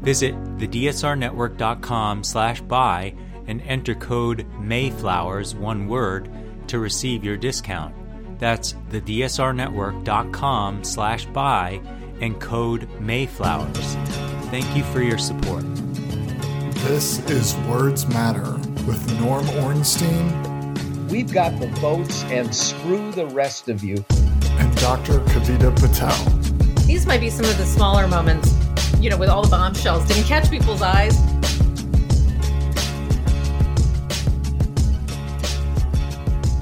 Visit thedsrnetwork.com slash buy and enter code Mayflowers, one word, to receive your discount. That's thedsrnetwork.com slash buy and code Mayflowers. Thank you for your support. This is Words Matter with Norm Ornstein. We've got the votes and screw the rest of you. And Dr. Kavita Patel. These might be some of the smaller moments you know, with all the bombshells, didn't catch people's eyes.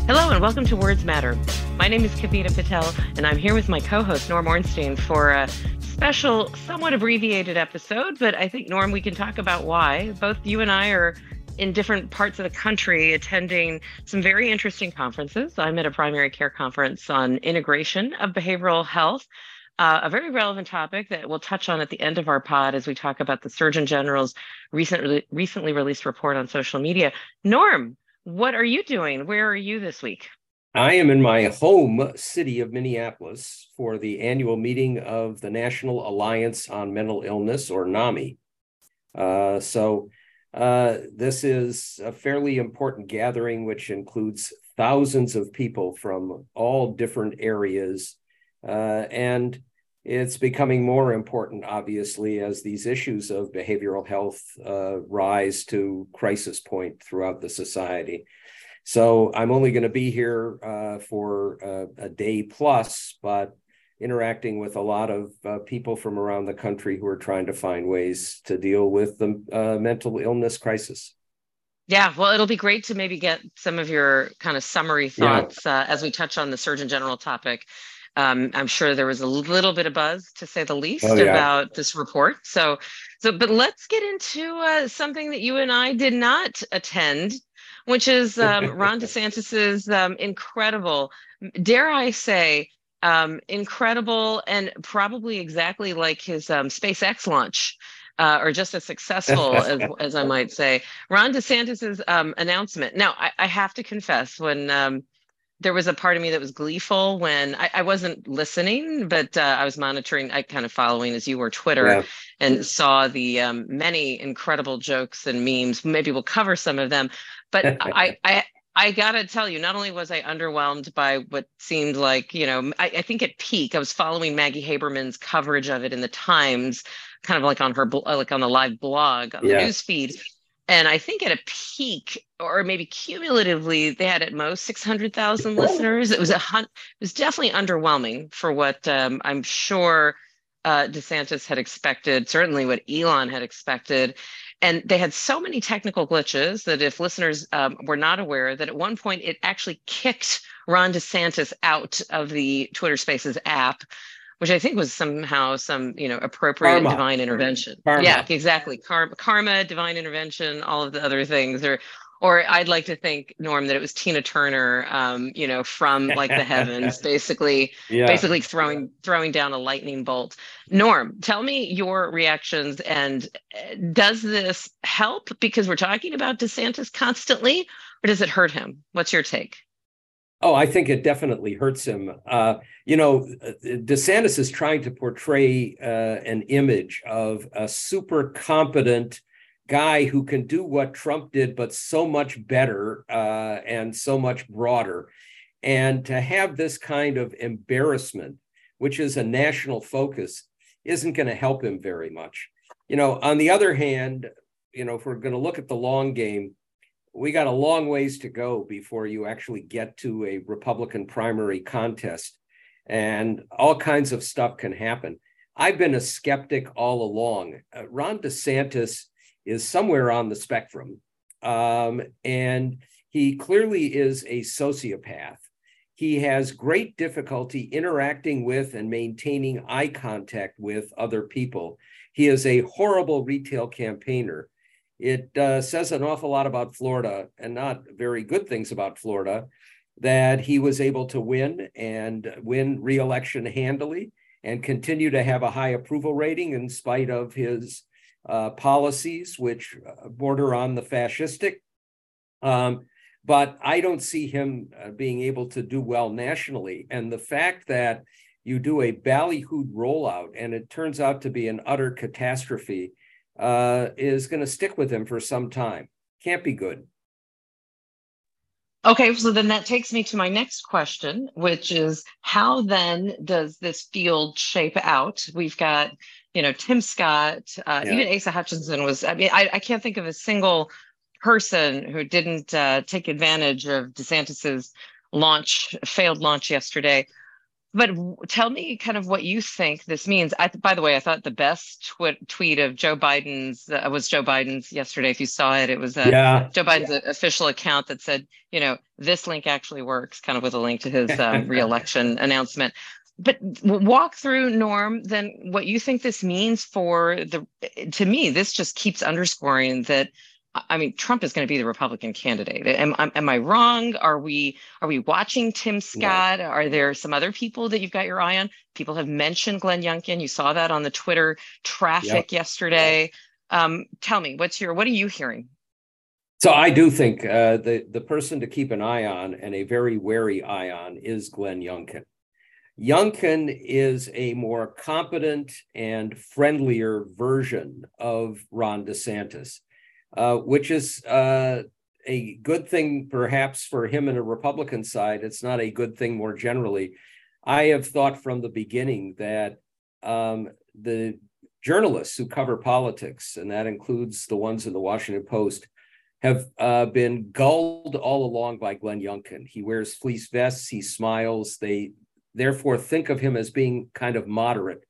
Hello and welcome to Words Matter. My name is Kavita Patel, and I'm here with my co-host Norm Ornstein for a special, somewhat abbreviated episode. But I think Norm, we can talk about why. Both you and I are in different parts of the country attending some very interesting conferences. I'm at a primary care conference on integration of behavioral health uh, a very relevant topic that we'll touch on at the end of our pod as we talk about the Surgeon General's recently recently released report on social media. Norm, what are you doing? Where are you this week? I am in my home city of Minneapolis for the annual meeting of the National Alliance on Mental Illness, or NAMI. Uh, so, uh, this is a fairly important gathering, which includes thousands of people from all different areas. Uh, and it's becoming more important, obviously, as these issues of behavioral health uh, rise to crisis point throughout the society. So I'm only going to be here uh, for uh, a day plus, but interacting with a lot of uh, people from around the country who are trying to find ways to deal with the uh, mental illness crisis. Yeah, well, it'll be great to maybe get some of your kind of summary thoughts yeah. Uh, as we touch on the Surgeon General topic um, I'm sure there was a little bit of buzz, to say the least, oh, yeah. about this report. So, so, but let's get into uh, something that you and I did not attend, which is um, Ron DeSantis's um, incredible, dare I say, um, incredible, and probably exactly like his um, SpaceX launch. Uh, or just as successful as, as I might say. Ron DeSantis's um, announcement. Now, I, I, have to confess, when um, there was a part of me that was gleeful when I, I wasn't listening, but uh, I was monitoring, I kind of following as you were Twitter yeah. and saw the um, many incredible jokes and memes. Maybe we'll cover some of them, but I, I, I gotta tell you, not only was I underwhelmed by what seemed like, you know, I, I think at peak, I was following Maggie Haberman's coverage of it in the Times, kind of like on her, like on the live blog on yeah. the news feed and I think at a peak, or maybe cumulatively, they had at most six hundred thousand listeners. It was a hun- it was definitely underwhelming for what um, I'm sure uh, DeSantis had expected. Certainly, what Elon had expected. And they had so many technical glitches that if listeners um, were not aware, that at one point it actually kicked Ron DeSantis out of the Twitter Spaces app which I think was somehow some, you know, appropriate karma. divine intervention. Karma. Yeah, exactly. Karma, karma, divine intervention, all of the other things or or I'd like to think, Norm, that it was Tina Turner, um, you know, from like the heavens, basically, yeah. basically throwing throwing down a lightning bolt. Norm, tell me your reactions, and uh, does this help because we're talking about DeSantis constantly, or does it hurt him? What's your take? Oh, I think it definitely hurts him. Uh, you know, DeSantis is trying to portray uh, an image of a super competent guy who can do what Trump did, but so much better uh, and so much broader. And to have this kind of embarrassment, which is a national focus, isn't going to help him very much. You know, on the other hand, you know, if we're going to look at the long game, we got a long ways to go before you actually get to a Republican primary contest, and all kinds of stuff can happen. I've been a skeptic all along. Uh, Ron DeSantis is somewhere on the spectrum, um, and he clearly is a sociopath. He has great difficulty interacting with and maintaining eye contact with other people. he is a horrible retail campaigner. It uh, says an awful lot about Florida and not very good things about Florida that he was able to win and win reelection handily and continue to have a high approval rating in spite of his uh, policies, which uh, border on the fascistic. Um, but I don't see him uh, being able to do well nationally. And the fact that you do a ballyhooed rollout and it turns out to be an utter catastrophe uh, is going to stick with him for some time. Can't be good. Okay, so then that takes me to my next question, which is how then does this field shape out? We've got, you know, Tim Scott, uh, yeah. even Asa Hutchinson was, I mean, I, I, can't think of a single person who didn't uh, take advantage of DeSantis's launch, failed launch yesterday but tell me kind of what you think this means. I, by the way, I thought the best tw- tweet of Joe Biden's uh, was Joe Biden's yesterday. If you saw it, it was uh, yeah. Joe Biden's yeah. official account that said, you know, this link actually works, kind of with a link to his um, reelection announcement. But walk through Norm then what you think this means for the. To me, this just keeps underscoring that I mean, Trump is going to be the Republican candidate. Am, am I wrong? Are we are we watching Tim Scott? Yeah. Are there some other people that you've got your eye on? People have mentioned Glenn Youngkin. You saw that on the Twitter traffic yep. yesterday. Um, tell me, what's your what are you hearing? So I do think uh, the the person to keep an eye on and a very wary eye on is Glenn Youngkin. Youngkin is a more competent and friendlier version of Ron DeSantis uh, which is uh, a good thing perhaps for him in a Republican side. It's not a good thing more generally. I have thought from the beginning that um, the journalists who cover politics, and that includes the ones in the Washington Post, have uh, been gulled all along by Glenn Youngkin. He wears fleece vests, he smiles. They therefore think of him as being kind of moderate,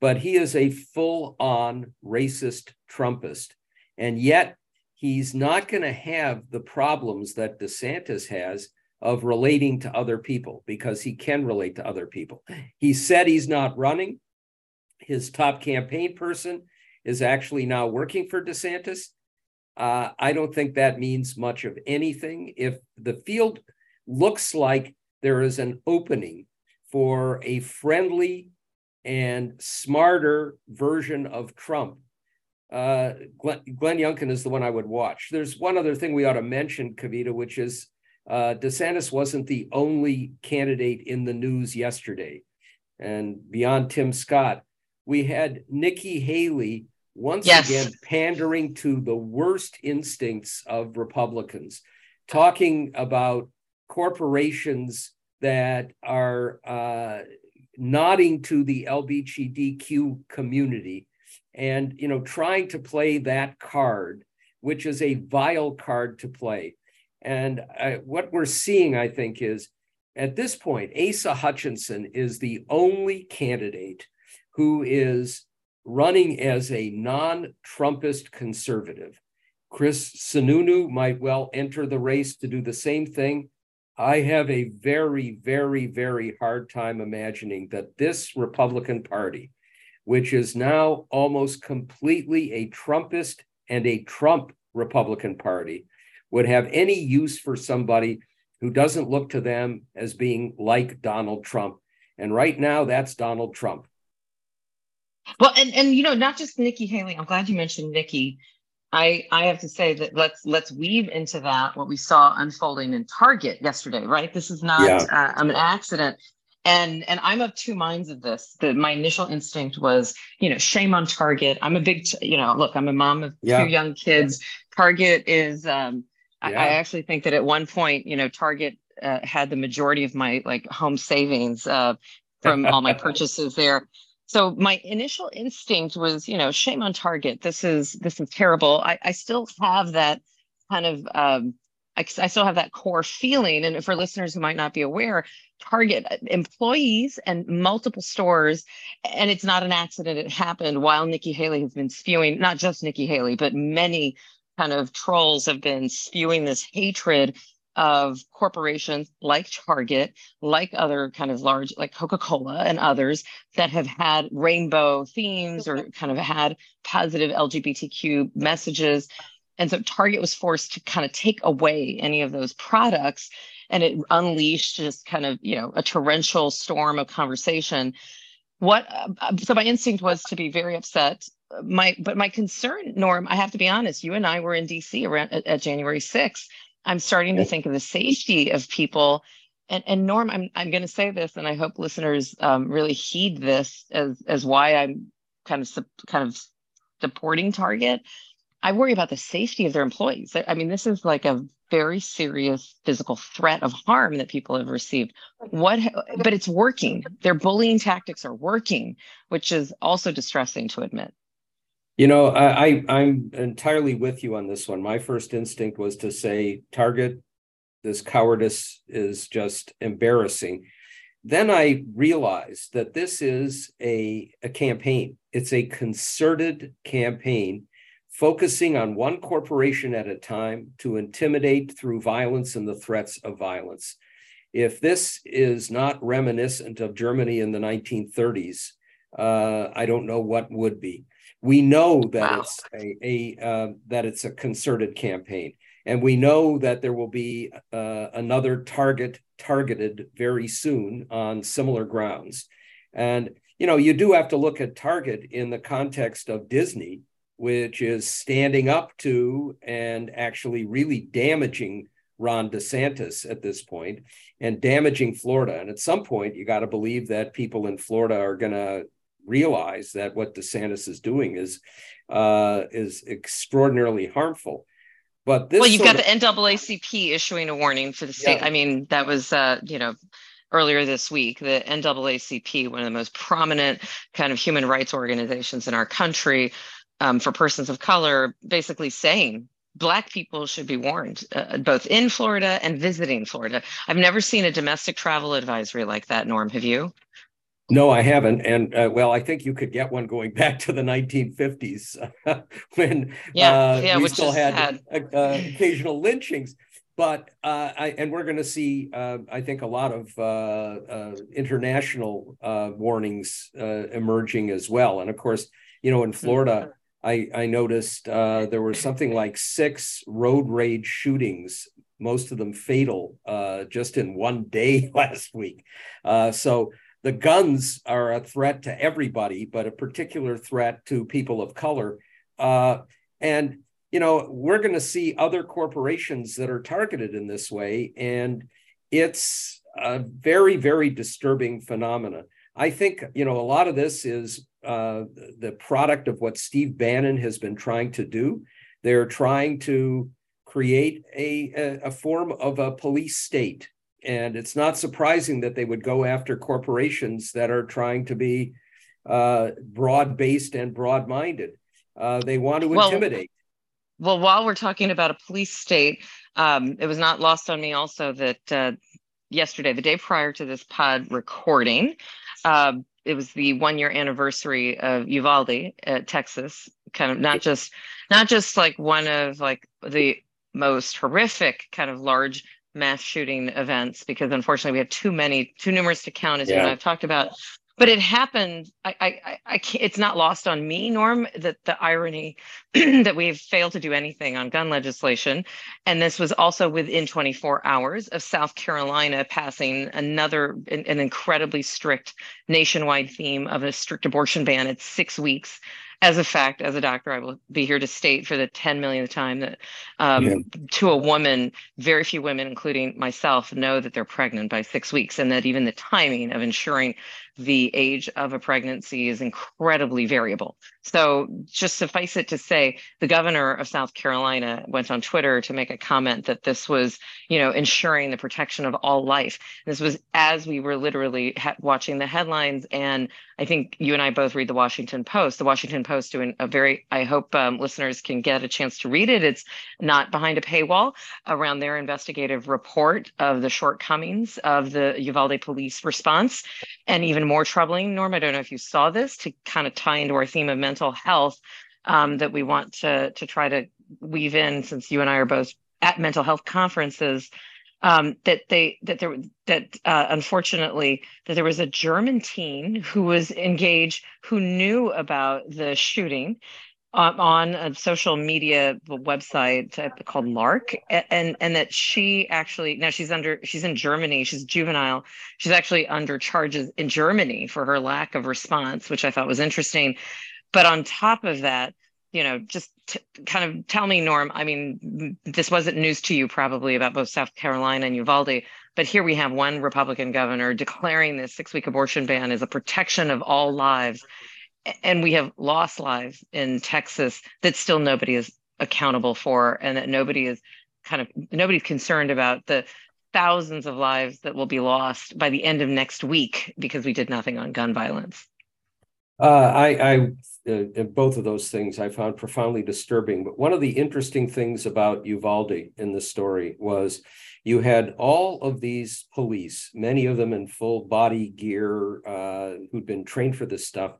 but he is a full on racist Trumpist. And yet, he's not going to have the problems that DeSantis has of relating to other people because he can relate to other people. He said he's not running. His top campaign person is actually now working for DeSantis. Uh, I don't think that means much of anything. If the field looks like there is an opening for a friendly and smarter version of Trump uh, Glenn, Glenn Youngkin is the one I would watch. There's one other thing we ought to mention, Kavita, which is uh, DeSantis wasn't the only candidate in the news yesterday. And beyond Tim Scott, we had Nikki Haley once yes. again pandering to the worst instincts of Republicans, talking about corporations that are uh, nodding to the LGBTQ community and you know trying to play that card which is a vile card to play. And uh, what we're seeing i think is at this point asa hutchinson is the only candidate who is running as a non-trumpist conservative. Chris sununu might well enter the race to do the same thing. I have a very very very hard time imagining that this republican party which is now almost completely a Trumpist and a Trump Republican Party, would have any use for somebody who doesn't look to them as being like Donald Trump. And right now, that's Donald Trump. Well, and, and you know, not just Nikki Haley. I'm glad you mentioned Nikki. I I have to say that let's let's weave into that what we saw unfolding in Target yesterday. Right, this is not yeah. uh, an accident and and i'm of two minds of this that my initial instinct was you know shame on target. I'm a big you know look i'm a mom of yeah. two young kids. Target is um yeah. I, I, actually think that at one point you know target uh, had the majority of my like home savings uh, from all my purchases there. So my initial instinct was you know shame on target. This is this is terrible. I, I still have that kind of um I, I still have that core feeling. And for listeners who might not be aware, Target uh, employees and multiple stores, and it's not an accident. It happened while Nikki Haley has been spewing, not just Nikki Haley, but many kind of trolls have been spewing this hatred of corporations like Target, like other kind of large, like Coca Cola and others that have had rainbow themes or kind of had positive LGBTQ messages. And so Target was forced to kind of take away any of those products and it unleashed just kind of, you know, a torrential storm of conversation. What uh, so my instinct was to be very upset my but my concern norm i have to be honest you and i were in dc around at, at january 6th I'm starting to think of the safety of people. And, and Norm, I'm I'm going to say this, and I hope listeners um, really heed this as as why I'm kind of kind of supporting Target. I worry about the safety of their employees. I mean, this is like a very serious physical threat of harm that people have received. What, but it's working. Their bullying tactics are working, which is also distressing to admit. You know, I, I am entirely with you on this one. My first instinct was to say, Target, this cowardice is just embarrassing. Then I realized that this is a, a campaign. It's a concerted campaign focusing on one corporation at a time to intimidate through violence and the threats of violence. If this is not reminiscent of Germany in the 1930s, uh, I don't know what would be. We know that wow. it's a, a uh, that it's a concerted campaign, and we know that there will be uh, another target targeted very soon on similar grounds. And you know, you do have to look at Target in the context of Disney, which is standing up to and actually really damaging Ron DeSantis at this point and damaging Florida. And at some point, you got to believe that people in Florida are going to realize that what DeSantis is doing is uh, is extraordinarily harmful. But this well, you've got of, the NAACP issuing a warning for the state. Yeah. I mean, that was uh, you know earlier this week. The NAACP, one of the most prominent kind of human rights organizations in our country um, for persons of color, basically saying Black people should be warned, uh, both in Florida and visiting Florida. I've never seen a domestic travel advisory like that, Norm. Have you? No, I haven't. And uh, well, I think you could get one going back to the 1950s when yeah, uh, yeah, we still had uh, uh, occasional lynchings. But uh, I, and we're going to see, uh, I think, a lot of international warnings emerging as well. And of course, you know, in mm-hmm. Florida, I, I noticed there were something like six road rage shootings most of them fatal uh, just in one day last week. Uh, so the guns are a threat to everybody, but a particular threat to people of color. Uh, and you know, we're going to see other corporations that are targeted in this way, and it's a very, very disturbing phenomena. I think you know a lot of this is uh, the product of what Steve Bannon has been trying to do. They're trying to create a, a, a form of a police state and it's not surprising that they would go after corporations that are trying to be uh, broad based and broad minded. Uh, they want to well, intimidate. Well, while we're talking about a police state, um, it was not lost on me also that uh, yesterday, the day prior to this pod recording, um, it was the one year anniversary of Uvalde, at Texas. Kind of not just not just like one of like the most horrific kind of large mass shooting events because unfortunately we have too many, too numerous to count, as yeah. you and I've talked about. But it happened. I, I, I can't, it's not lost on me, Norm, that the irony that we've failed to do anything on gun legislation. And this was also within 24 hours of South Carolina passing another, an, an incredibly strict nationwide theme of a strict abortion ban. at six weeks as a fact, as a doctor, I will be here to state for the 10 millionth time that um, yeah. to a woman, very few women, including myself, know that they're pregnant by six weeks, and that even the timing of ensuring the age of a pregnancy is incredibly variable. So, just suffice it to say, the governor of South Carolina went on Twitter to make a comment that this was, you know, ensuring the protection of all life. This was as we were literally ha- watching the headlines, and I think you and I both read the Washington Post. The Washington Post doing a very, I hope um, listeners can get a chance to read it. It's not behind a paywall around their investigative report of the shortcomings of the Uvalde police response, and even more troubling, Norm, I don't know if you saw this to kind of tie into our theme of mental health um, that we want to, to try to weave in since you and I are both at mental health conferences. um, that they that there that uh, unfortunately that there was a German teen who was engaged who knew about the shooting on a social media website called Lark, and and that she actually now she's under she's in Germany. She's juvenile. She's actually under charges in Germany for her lack of response, which I thought was interesting. But on top of that, you know, just t- kind of tell me, Norm. I mean, this wasn't news to you probably about both South Carolina and Uvalde, but here we have one Republican governor declaring this six-week abortion ban as a protection of all lives, and we have lost lives in Texas that still nobody is accountable for, and that nobody is kind of nobody's concerned about the thousands of lives that will be lost by the end of next week because we did nothing on gun violence. Uh, I, I uh, both of those things I found profoundly disturbing. But one of the interesting things about Uvalde in the story was you had all of these police, many of them in full body gear, uh, who'd been trained for this stuff.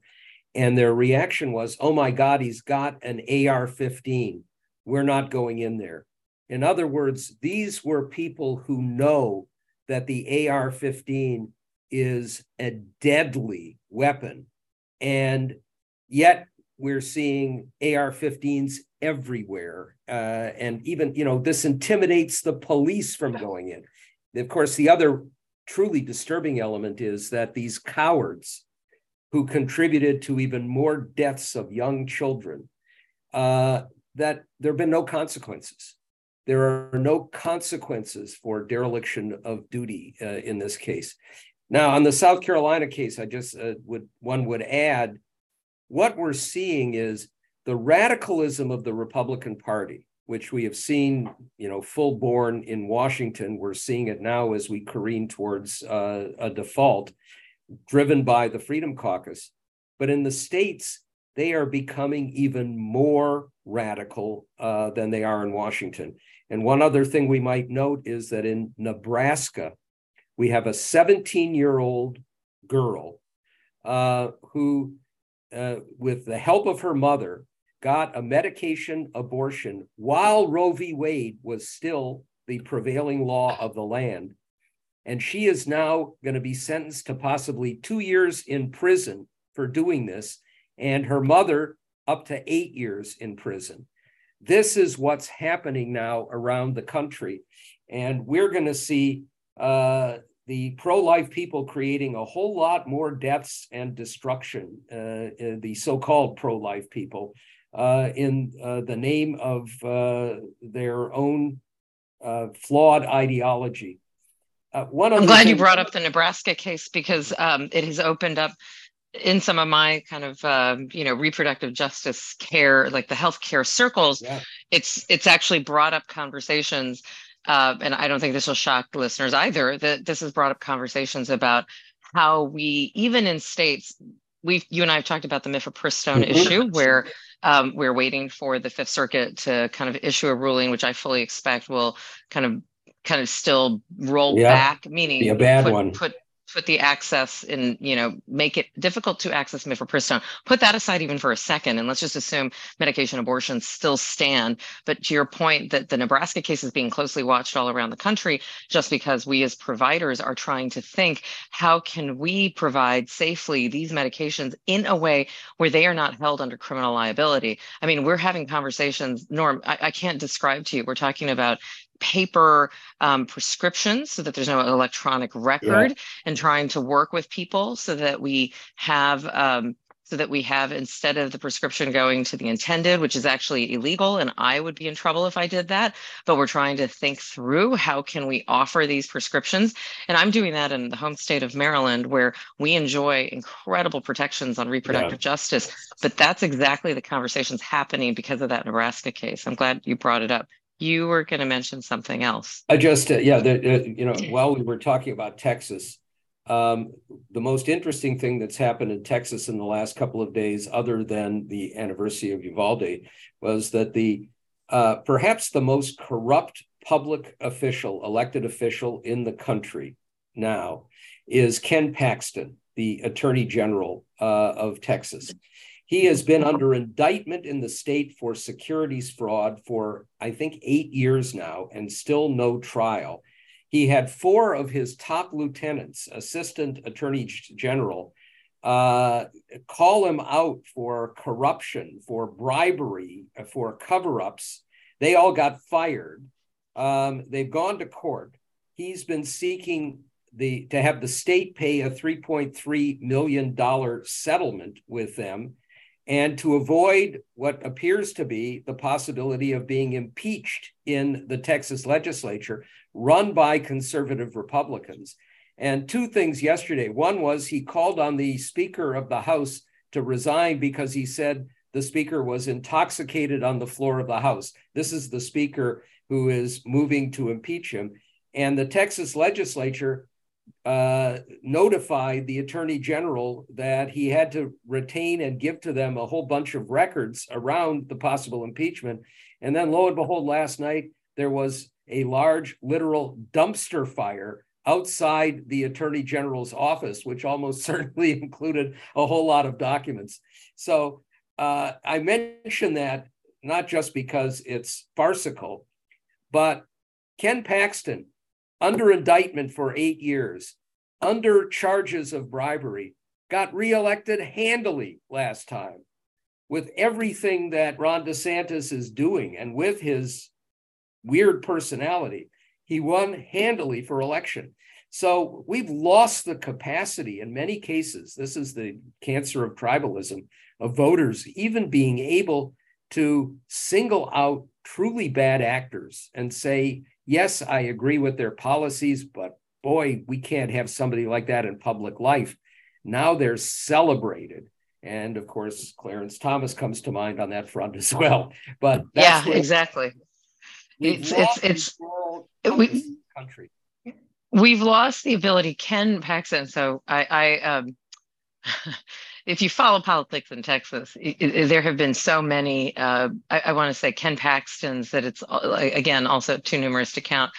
And their reaction was, oh my God, he's got an AR 15. We're not going in there. In other words, these were people who know that the AR 15 is a deadly weapon. And Yet we're seeing AR-15s everywhere, uh, and even you know this intimidates the police from going in. Of course, the other truly disturbing element is that these cowards who contributed to even more deaths of young children, uh, that there have been no consequences. There are no consequences for dereliction of duty uh, in this case. Now, on the South Carolina case, I just uh, would one would add what we're seeing is the radicalism of the Republican Party, which we have seen, you know, full born in Washington. We're seeing it now as we careen towards uh, a default, driven by the Freedom Caucus. But in the states, they are becoming even more radical uh, than they are in Washington. And one other thing we might note is that in Nebraska, we have a 17 year old girl uh, who uh, with the help of her mother, got a medication abortion while Roe v. Wade was still the prevailing law of the land. And she is now going to be sentenced to possibly two years in prison for doing this, and her mother up to eight years in prison. This is what's happening now around the country. And we're going to see uh, the pro-life people creating a whole lot more deaths and destruction, uh, the so-called pro-life people, uh, in uh, the name of uh, their own uh, flawed ideology. One I'm glad thing- you brought up the Nebraska case because um, it has opened up in some of my kind of um, you know reproductive justice care like the healthcare circles yeah. it's it's actually brought up conversations uh, and I don't think this will shock listeners either, that this has brought up conversations about how we, even in states, we you and I have talked about the mifepristone mm-hmm. issue where um, we're waiting for the Fifth Circuit to kind of issue a ruling, which I fully expect will kind of kind of still roll yeah, back, meaning be a bad put, one. put put the access and you know make it difficult to access mifepristone. Put that aside even for a second and let's just assume medication abortions still stand. But to your point that the nebraska case is being closely watched all around the country just because we as providers are trying to think how can we provide safely these medications in a way where they are not held under criminal liability? I mean we're having conversations norm I, I can't describe to you. We're talking about paper um, prescriptions so that there's no electronic record yeah. and trying to work with people so that we have um, so that we have instead of the prescription going to the intended which is actually illegal and i would be in trouble if i did that but we're trying to think through how can we offer these prescriptions and i'm doing that in the home state of maryland where we enjoy incredible protections on reproductive yeah. justice but that's exactly the conversations happening because of that nebraska case i'm glad you brought it up you were going to mention something else. I just, uh, yeah, the, uh, you know, while we were talking about Texas, um, the most interesting thing that's happened in Texas in the last couple of days, other than the anniversary of Uvalde, was that the uh, perhaps the most corrupt public official, elected official in the country now is Ken Paxton, the Attorney General uh, of Texas. He has been under indictment in the state for securities fraud for, I think, eight years now and still no trial. he had four of his top lieutenants, assistant attorney general, uh, call him out for corruption, for bribery, for cover ups. They all got fired. Um, they've gone to court. He's been seeking the to have the state pay a 3.3 million dollar settlement with them and to avoid what appears to be the possibility of being impeached in the Texas legislature run by conservative Republicans. And two things yesterday. One was he called on the Speaker of the House to resign because he said the Speaker was intoxicated on the floor of the House. This is the Speaker who is moving to impeach him. And the Texas legislature uh, notified the Attorney General that he had to retain and give to them a whole bunch of records around the possible impeachment. And then, lo and behold, last night there was a large literal dumpster fire outside the attorney general's office, which almost certainly included a whole lot of documents. So uh, I mention that not just because it's farcical, but Ken Paxton, under indictment for eight years, under charges of bribery, got reelected handily last time with everything that Ron DeSantis is doing and with his weird personality he won handily for election. So we've lost the capacity in many cases. This is the cancer of tribalism of voters, even being able to single out truly bad actors and say, yes, I agree with their policies, but boy, we can't have somebody like that in public life. Now they're celebrated. And of course, Clarence Thomas comes to mind on that front as well. But yeah, exactly. It's it's it's we, country. We've lost the ability, Ken Paxton. So I, I um, if you follow politics in Texas, it, it, there have been so many. Uh, I, I want to say Ken Paxton's that it's again also too numerous to count.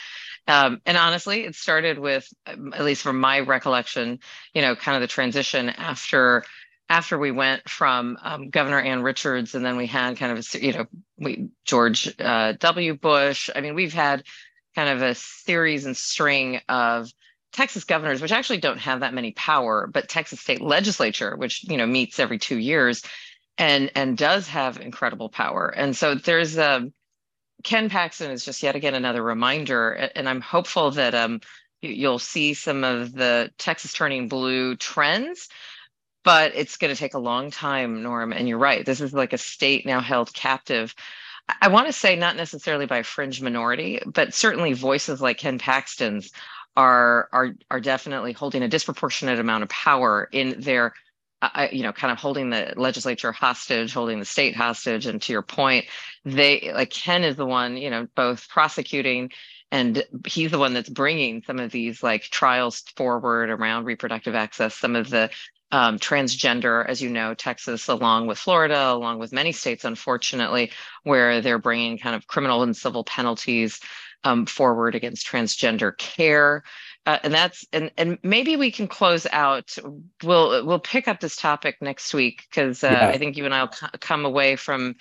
Um, and honestly, it started with, um, at least from my recollection, you know, kind of the transition after after we went from um, Governor Ann Richards, and then we had kind of, a, you know, we George uh, W. Bush. I mean, we've had kind of a series and string of Texas governors, which actually don't have that many power, but Texas state legislature, which you know meets every two years, and and does have incredible power. And so there's a um, Ken Paxton is just yet again another reminder, and I'm hopeful that um, you'll see some of the Texas turning blue trends but it's going to take a long time, Norm. And you're right. This is like a state now held captive. I want to say not necessarily by a fringe minority, but certainly voices like Ken Paxton's are are are definitely holding a disproportionate amount of power in their uh, you know kind of holding the legislature hostage holding the state hostage. And to your point they like ken is the one you know both prosecuting and he's the one that's bringing some of these like trials forward around reproductive access some of the um, transgender, as you know, Texas, along with Florida, along with many states, unfortunately, where they're bringing kind of criminal and civil penalties um, forward against transgender care. Uh, and that's and and maybe we can close out. We'll we'll pick up this topic next week because uh, yeah. I think you and I'll c- come away from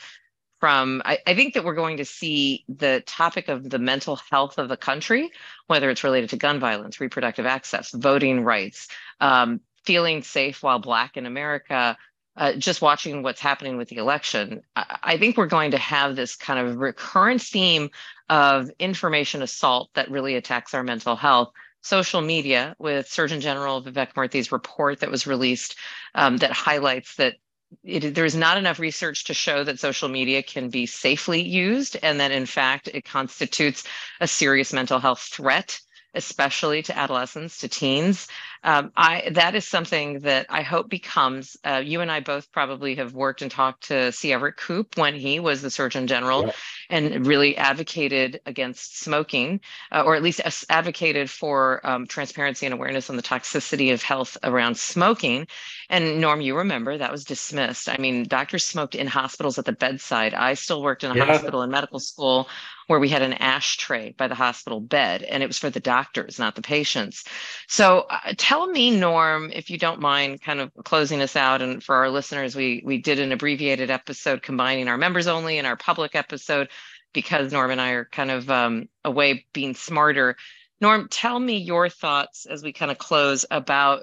from I, I, think that we're going to see the topic of the mental health of the country, whether it's related to gun violence, reproductive access, voting rights, um, feeling safe while Black in America, uh, just watching what's happening with the election, I, I, think we're going to have this kind of recurrent theme of information assault that really attacks our mental health. Social media, with Surgeon General Vivek Murthy's report that was released, um, that highlights that it, there is not enough research to show that social media can be safely used, and that in fact it constitutes a serious mental health threat especially to adolescents, to teens. Um, I that is something that I hope becomes. Uh, you and I both probably have worked and talked to C. Everett Koop when he was the Surgeon General, yeah. and really advocated against smoking, uh, or at least advocated for um, transparency and awareness on the toxicity of health around smoking. And Norm, you remember that was dismissed. I mean, doctors smoked in hospitals at the bedside. I still worked in a yeah. hospital in medical school where we had an ashtray by the hospital bed and it was for the doctors not the patients so uh, tell me norm if you don't mind kind of closing us out and for our listeners we we did an abbreviated episode combining our members only and our public episode because norm and i are kind of um, away being smarter Norm, tell me your thoughts as we kind of close about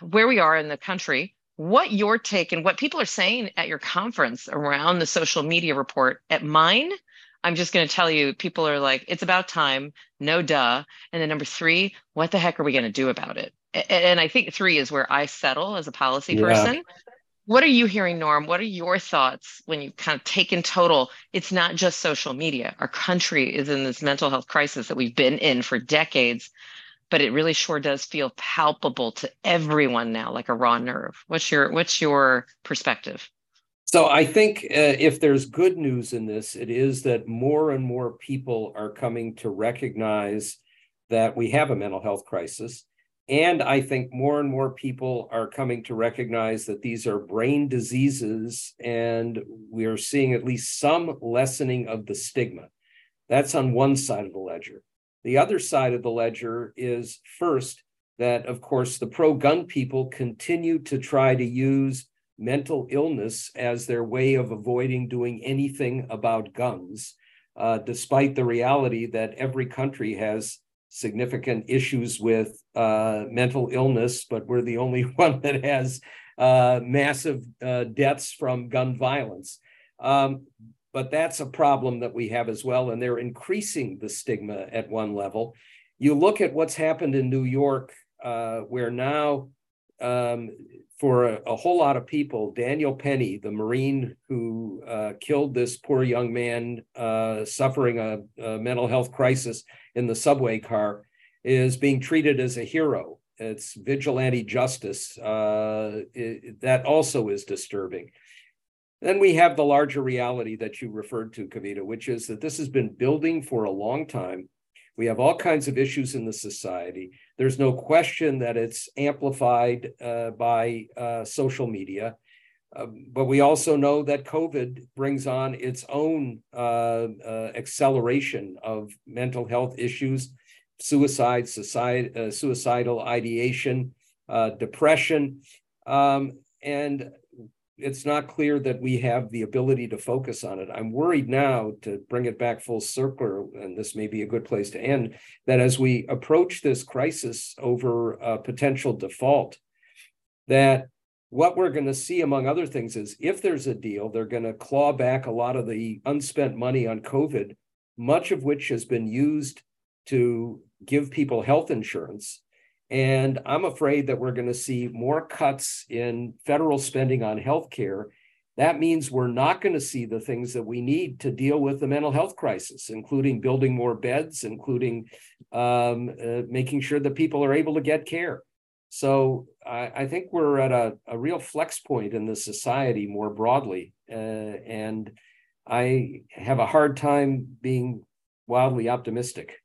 where we are in the country, what your take and what people are saying at your conference around the social media report. At mine, I'm just going to tell you, people are like, it's about time, no duh. And then number three, what the heck are we going to do about it? And I think three is where I settle as a policy yeah. person. What are you hearing, Norm? What are your thoughts when you kind of take in total? It's not just social media. Our country is in this mental health crisis that we've been in for decades but it really sure does feel palpable to everyone now like a raw nerve what's your what's your perspective so i think uh, if there's good news in this it is that more and more people are coming to recognize that we have a mental health crisis. And i think more and more people are coming to recognize that these are brain diseases and we are seeing at least some lessening of the stigma. That's on one side of the ledger. The other side of the ledger is first that, of course, the pro gun people continue to try to use mental illness as their way of avoiding doing anything about guns, uh, despite the reality that every country has significant issues with uh, mental illness, but we're the only one that has uh, massive uh, deaths from gun violence. Um, but that's a problem that we have as well. And they're increasing the stigma at one level. You look at what's happened in New York, uh, where now, um, for a, a, whole lot of people, Daniel Penny, the Marine who uh, killed this poor young man uh, suffering a, a, mental health crisis in the subway car, is being treated as a hero. It's vigilante justice. Uh, it, that also is disturbing. Then we have the larger reality that you referred to, Kavita, which is that this has been building for a long time. We have all kinds of issues in the society. There's no question that it's amplified uh, by uh, social media. Um, but we also know that COVID brings on its own uh, uh acceleration of mental health issues, suicide, uh, suicidal ideation, uh, depression. Um, and it's not clear that we have the ability to focus on it. I'm worried now to bring it back full circle, and this may be a good place to end, that as we approach this crisis over a potential default, that what we're going to see, among other things, is if there's a deal, they're going to claw back a lot of the unspent money on COVID, much of which has been used to give people health insurance and I'm afraid that we're going to see more cuts in federal spending on healthcare. That means we're not going to see the things that we need to deal with the mental health crisis, including building more beds, including um, uh, making sure that people are able to get care. So I, I think we're at a, a, real flex point in the society more broadly. Uh, and I have a hard time being wildly optimistic.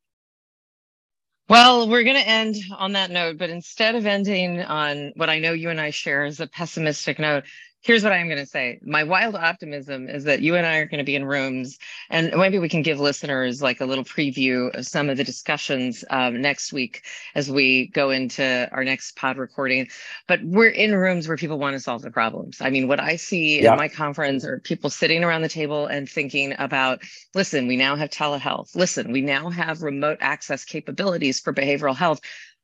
Well, we're going to end on that note, but instead of ending on what I know you and I share as a pessimistic note, here's what I'm going to say. My wild optimism is that you and I are going to be in rooms, and maybe we can give listeners like a little preview of some of the discussions um, next week as we go into our next pod recording. But we're in rooms where people want to solve the problems. I mean, what I see yeah. at my conference are people sitting around the table and thinking about listen, we now have telehealth. Listen, we now have remote access capabilities for behavioral health.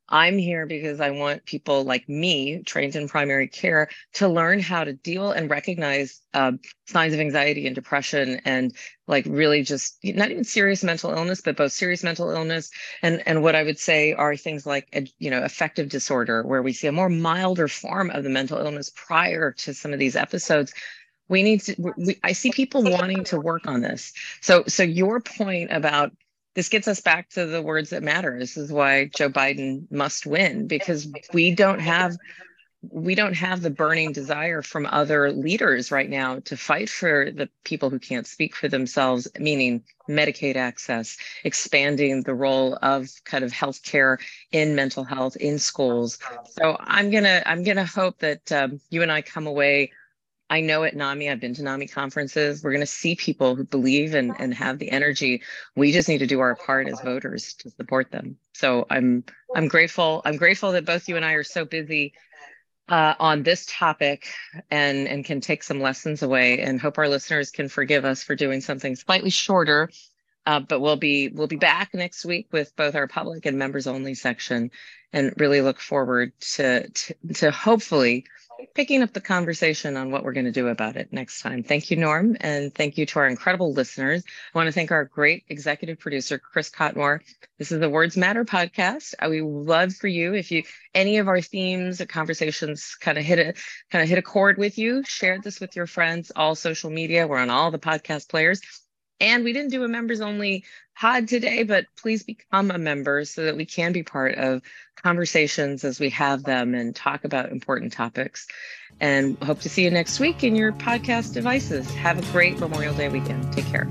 I'm here because I want people like me, trained in primary care, to learn how to deal and recognize uh, signs of anxiety and depression, and like really just not even serious mental illness, but both serious mental illness and and what I would say are things like you know affective disorder, where we see a more milder form of the mental illness prior to some of these episodes. We need to we, i see people wanting to work on this. So so your point about this gets us back to the words that matter. This is why Joe Biden must win because we don't have we don't have the burning desire from other leaders right now to fight for the people who can't speak for themselves, meaning Medicaid access, expanding the role of kind of healthcare in mental health in schools. So I'm gonna I'm gonna hope that um, you and I come away I know at NAMI, I've been to NAMI conferences. We're going to see people who believe and, and have the energy. We just need to do our part as voters to support them. So I'm I'm grateful. I'm grateful that both you and I are so busy uh, on this topic and and can take some lessons away. And hope our listeners can forgive us for doing something slightly shorter Uh, but we'll be we'll be back next week with both our public and members only section, and really look forward to to, to hopefully picking up the conversation on what we're going to do about it next time. Thank you, Norm, and thank you to our incredible listeners. I want to thank our great executive producer, Chris Cotmore. This is the Words Matter podcast. We love for you if you any of our themes or conversations kind of hit a kind of hit a chord with you, share this with your friends, all social media. We're on all the podcast players. And we didn't do a members only pod today, but please become a member so that we can be part of conversations as we have them and talk about important topics. And hope to see you next week in your podcast devices. Have a great Memorial Day weekend. Take care.